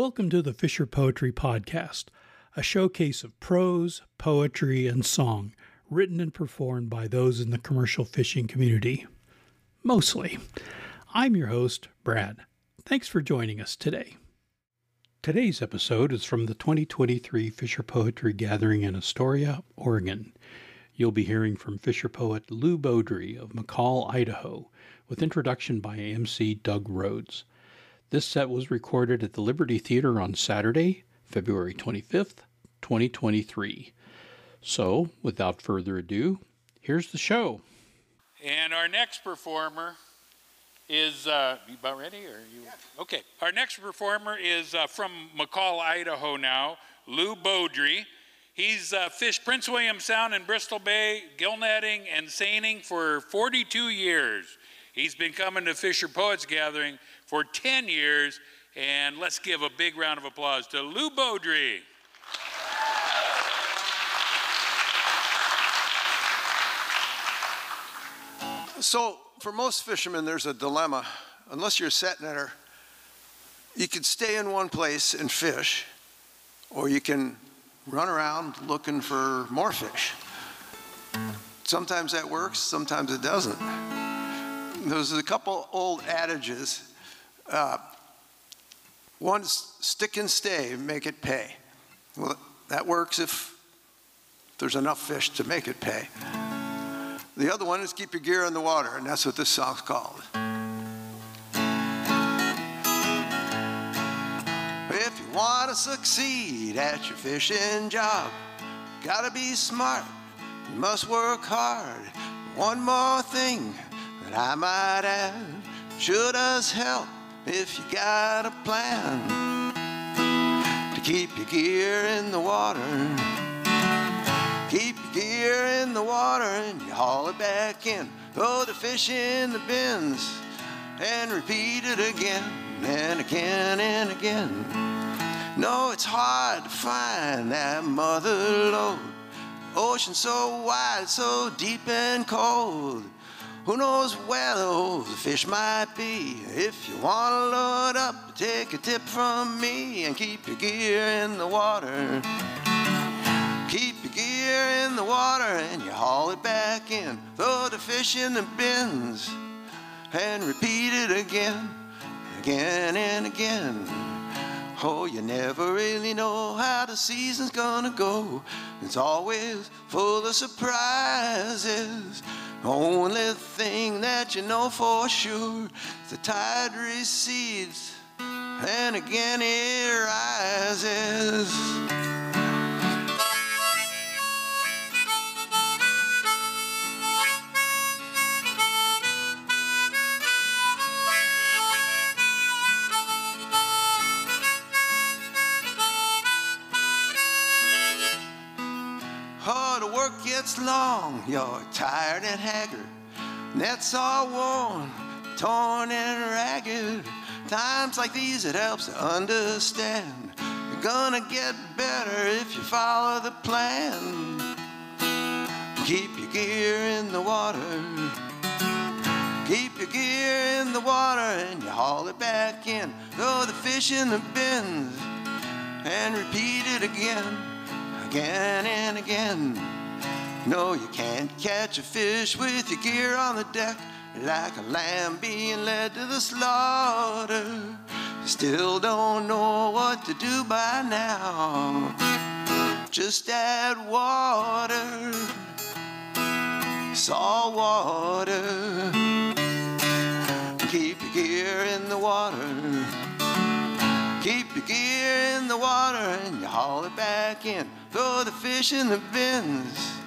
Welcome to the Fisher Poetry Podcast, a showcase of prose, poetry, and song written and performed by those in the commercial fishing community. Mostly. I'm your host, Brad. Thanks for joining us today. Today's episode is from the 2023 Fisher Poetry Gathering in Astoria, Oregon. You'll be hearing from Fisher poet Lou Beaudry of McCall, Idaho, with introduction by MC Doug Rhodes. This set was recorded at the Liberty Theater on Saturday, February 25th, 2023. So, without further ado, here's the show. And our next performer is, uh, you about ready or you? Yeah. Okay. Our next performer is uh, from McCall, Idaho now, Lou Beaudry. He's uh, fished Prince William Sound and Bristol Bay, gill netting and seining for 42 years. He's been coming to Fisher Poets Gathering for 10 years. And let's give a big round of applause to Lou Beaudry. So, for most fishermen, there's a dilemma. Unless you're a set netter, you can stay in one place and fish, or you can run around looking for more fish. Sometimes that works, sometimes it doesn't. There's a couple old adages. Uh, one stick and stay, make it pay. Well, that works if there's enough fish to make it pay. The other one is keep your gear in the water, and that's what this song's called. If you want to succeed at your fishing job, gotta be smart, you must work hard. One more thing that I might add should us help if you got a plan to keep your gear in the water. Keep your gear in the water and you haul it back in. Throw the fish in the bins and repeat it again and again and again. No, it's hard to find that mother lode. Ocean so wide, so deep and cold. Who knows where those fish might be? If you want to load up, take a tip from me and keep your gear in the water. Keep your gear in the water and you haul it back in. Throw the fish in the bins and repeat it again, again and again. Oh, you never really know how the season's gonna go. It's always full of surprises. Only thing that you know for sure is the tide recedes and again it rises. Long, you're tired and haggard. Nets all worn, torn and ragged. Times like these, it helps to understand. You're gonna get better if you follow the plan. Keep your gear in the water. Keep your gear in the water and you haul it back in. Throw the fish in the bins and repeat it again, again and again. No, you can't catch a fish with your gear on the deck like a lamb being led to the slaughter. Still don't know what to do by now. Just add water, salt water. Keep your gear in the water. Keep your gear in the water and you haul it back in. Throw the fish in the bins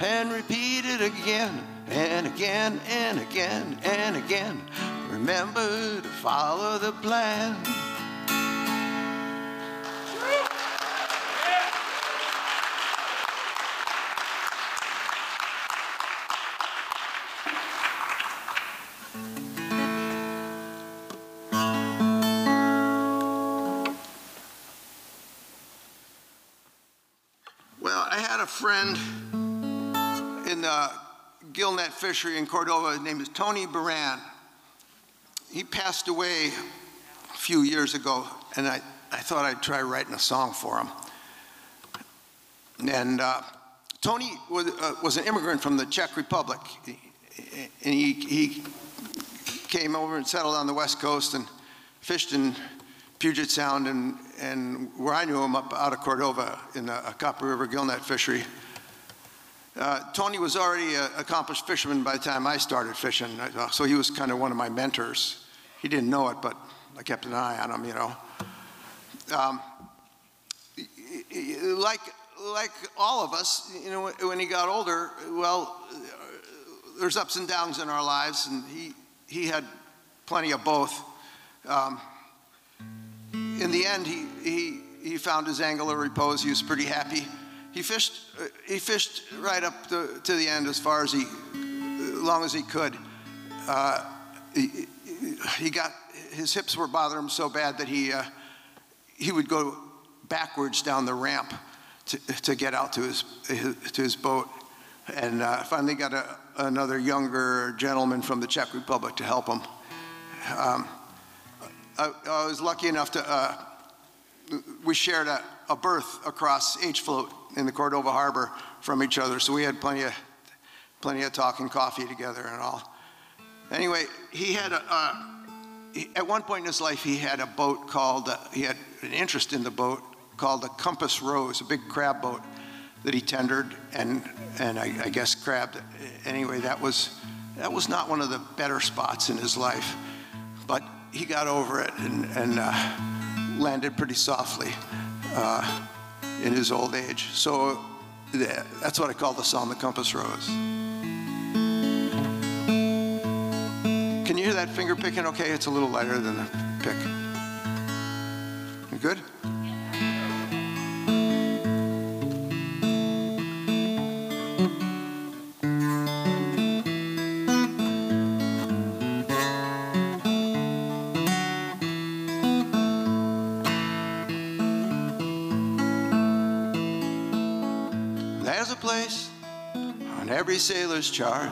and repeat it again and again and again and again. Remember to follow the plan. Well, I had a friend in the gillnet fishery in Cordova. His name is Tony Baran. He passed away a few years ago, and I, I thought I'd try writing a song for him. And uh, Tony was, uh, was an immigrant from the Czech Republic, and he, he came over and settled on the West Coast and fished in Puget Sound and, and where I knew him up out of Cordova in a Copper River gillnet fishery. Uh, Tony was already an accomplished fisherman by the time I started fishing, uh, so he was kind of one of my mentors. He didn't know it, but I kept an eye on him, you know. Um, like, like all of us, you know, when he got older, well, there's ups and downs in our lives, and he, he had plenty of both. Um, in the end, he, he, he found his angle of repose. He was pretty happy he fished, uh, he fished right up to, to, the end as far as he, as long as he could. Uh, he, he, got, his hips were bothering him so bad that he, uh, he would go backwards down the ramp to, to get out to his, his to his boat. And uh, finally got a, another younger gentleman from the Czech Republic to help him. Um, I, I, was lucky enough to, uh, we shared a, a berth across H float in the Cordova Harbor from each other, so we had plenty of, plenty of talking coffee together and all. Anyway, he had a, uh, he, at one point in his life, he had a boat called, uh, he had an interest in the boat called the Compass Rose, a big crab boat that he tendered and, and I, I guess crabbed. Anyway, that was, that was not one of the better spots in his life, but he got over it and, and uh, landed pretty softly. Uh, in his old age. So that's what I call the song, The Compass Rose. Can you hear that finger picking okay? It's a little lighter than the pick. Every sailor's chart.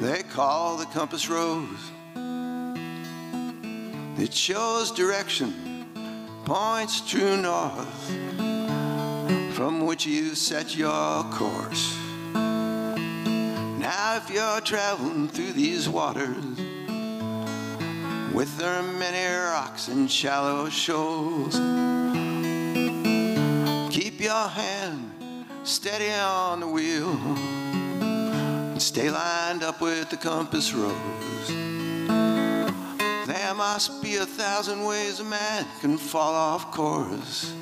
They call the compass rose. It shows direction, points true north, from which you set your course. Now, if you're traveling through these waters, with their many rocks and shallow shoals, keep your hand steady on the wheel and stay lined up with the compass rose. There must be a thousand ways a man can fall off course.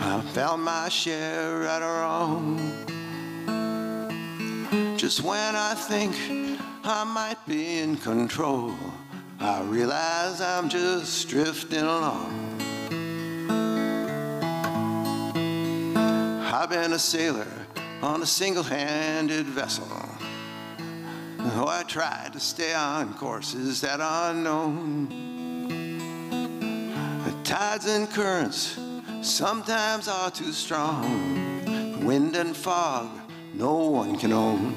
I found my share right or wrong. Just when I think I might be in control, I realize I'm just drifting along. I've been a sailor on a single handed vessel. Oh, I tried to stay on courses that are known. The tides and currents sometimes are too strong. Wind and fog, no one can own.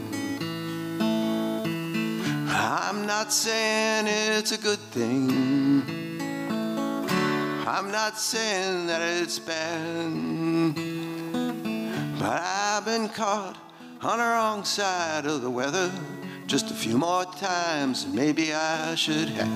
I'm not saying it's a good thing. I'm not saying that it's bad. But I've been caught on the wrong side of the weather just a few more times than maybe I should have.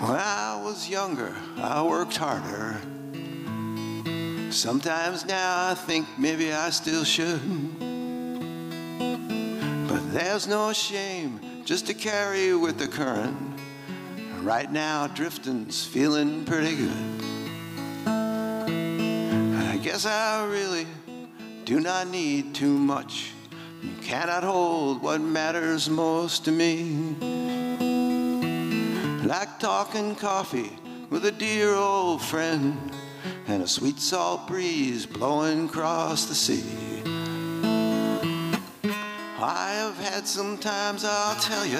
When I was younger, I worked harder Sometimes now I think maybe I still should. But there's no shame just to carry with the current. Right now, drifting's feeling pretty good. I guess I really do not need too much. You cannot hold what matters most to me. Like talking coffee with a dear old friend and a sweet salt breeze blowing across the sea. I have had some times, I'll tell you,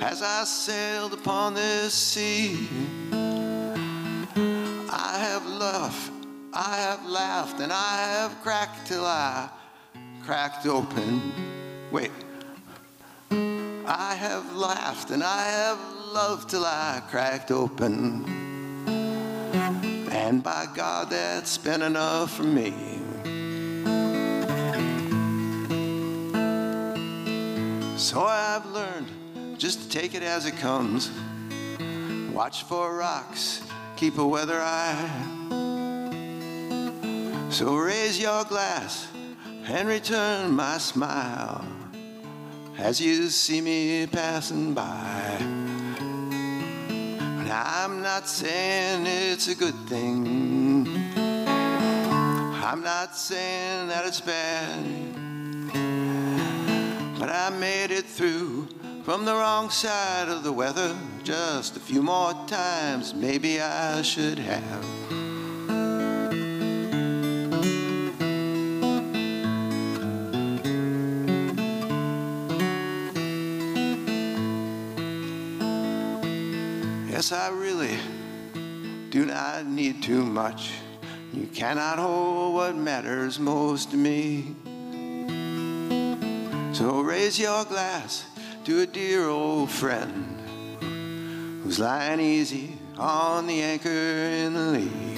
as I sailed upon this sea. I have laughed, I have laughed, and I have cracked till I cracked open. Wait. I have laughed and I have loved till I cracked open. And by God, that's been enough for me. So I've learned just to take it as it comes. Watch for rocks, keep a weather eye. So raise your glass and return my smile as you see me passing by. And I'm not saying it's a good thing. I'm not saying that it's bad. But I made it through from the wrong side of the weather just a few more times. Maybe I should have. Do not need too much. You cannot hold what matters most to me. So raise your glass to a dear old friend who's lying easy on the anchor in the lee.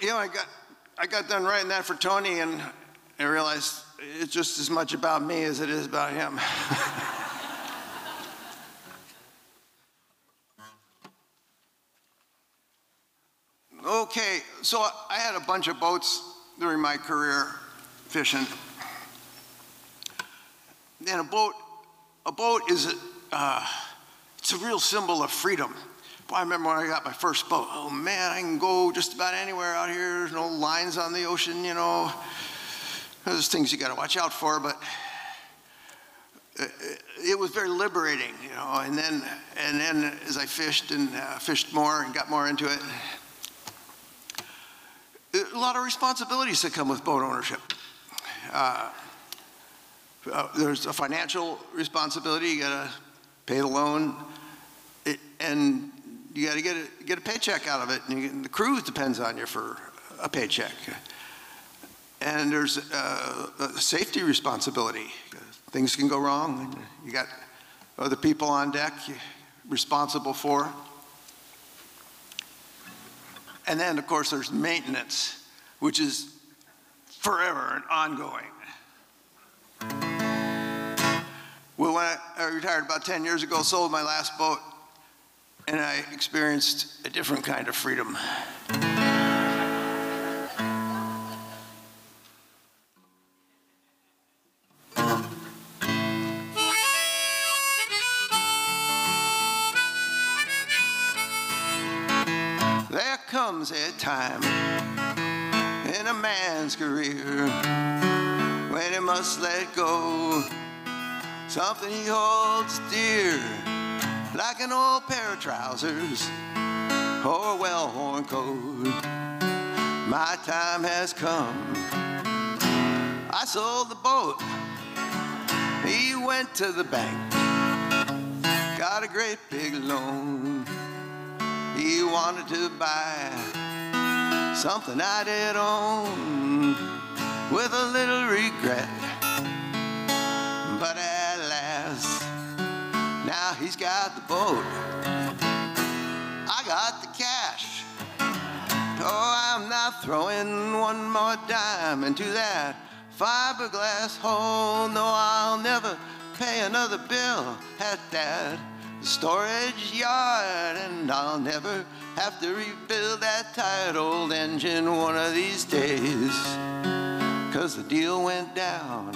You know, I got I got done writing that for Tony, and I realized it's just as much about me as it is about him. okay, so I had a bunch of boats during my career fishing, and a boat, a boat is a, uh, it's a real symbol of freedom. I remember when I got my first boat. Oh man, I can go just about anywhere out here. There's no lines on the ocean, you know. There's things you got to watch out for, but it was very liberating, you know. And then, and then as I fished and uh, fished more and got more into it, a lot of responsibilities that come with boat ownership. Uh, uh, there's a financial responsibility. You got to pay the loan, it, and you got to get a, get a paycheck out of it. And, you, the crew depends on you for a paycheck. And there's a, a safety responsibility. Things can go wrong. You got other people on deck responsible for. And then, of course, there's maintenance, which is forever and ongoing. Well, when I retired about 10 years ago, sold my last boat, and I experienced a different kind of freedom. There comes a time in a man's career when he must let go something he holds dear, like an old pair of trousers or a well-worn coat. My time has come. I sold the boat. He went to the bank, got a great big loan. He wanted to buy something I did own with a little regret. Got the boat. I got the cash. Oh, I'm not throwing one more dime into that fiberglass hole. No, I'll never pay another bill at that storage yard, and I'll never have to rebuild that tired old engine one of these days. Cause the deal went down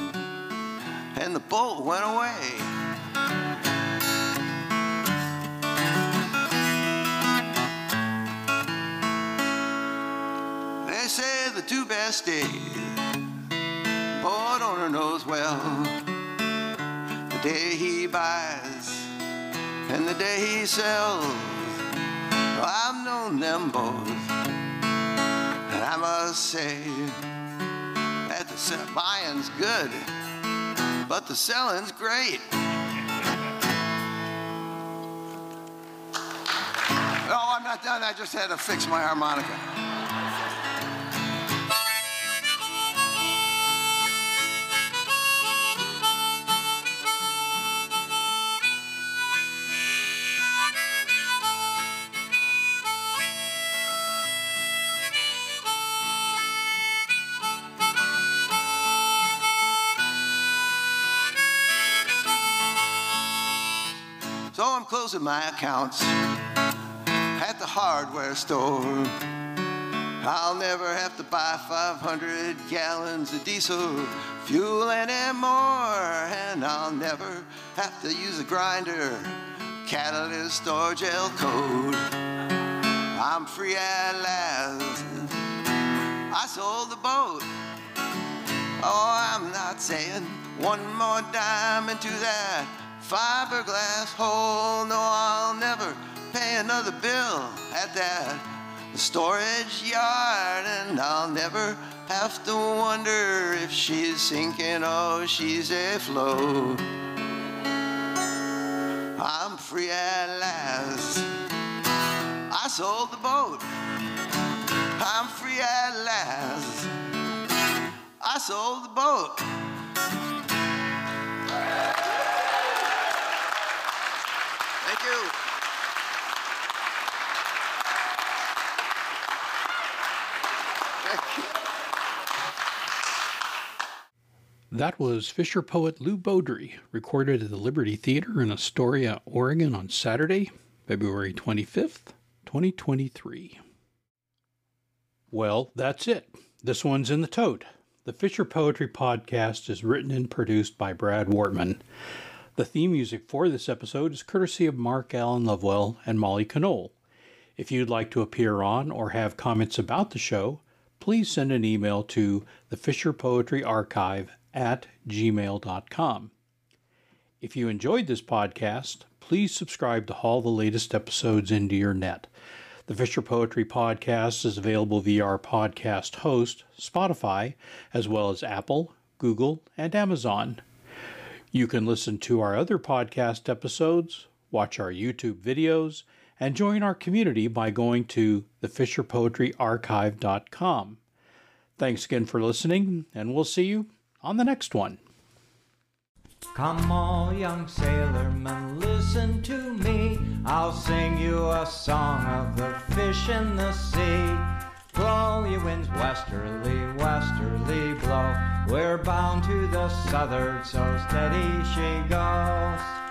and the boat went away. Days, boat owner knows well. The day he buys and the day he sells. Well, I've known them both. And I must say that the buying's good, but the selling's great. Oh, I'm not done. I just had to fix my harmonica. Closing my accounts at the hardware store. I'll never have to buy 500 gallons of diesel fuel anymore, and I'll never have to use a grinder, catalyst, or gel coat. I'm free at last. I sold the boat. Oh, I'm not saying one more dime into that fiberglass hole. No, I'll never pay another bill at that storage yard, and I'll never have to wonder if she's sinking or she's afloat. I'm free at last. I sold the boat. I'm free at last. I sold the boat. That was Fisher poet Lou Beaudry, recorded at the Liberty Theater in Astoria, Oregon on Saturday, February 25th, 2023. Well, that's it. This one's in the tote. The Fisher Poetry Podcast is written and produced by Brad Wartman. The theme music for this episode is courtesy of Mark Alan Lovewell and Molly Conole. If you'd like to appear on or have comments about the show, please send an email to the Fisher Poetry Archive at gmail.com. If you enjoyed this podcast, please subscribe to haul the latest episodes into your net. The Fisher Poetry Podcast is available via our podcast host, Spotify, as well as Apple, Google, and Amazon. You can listen to our other podcast episodes, watch our YouTube videos, and join our community by going to thefisherpoetryarchive.com. Thanks again for listening, and we'll see you on the next one. Come all young sailormen, listen to me. I'll sing you a song of the fish in the sea. Blow ye winds westerly, westerly blow. We're bound to the southward, so steady she goes.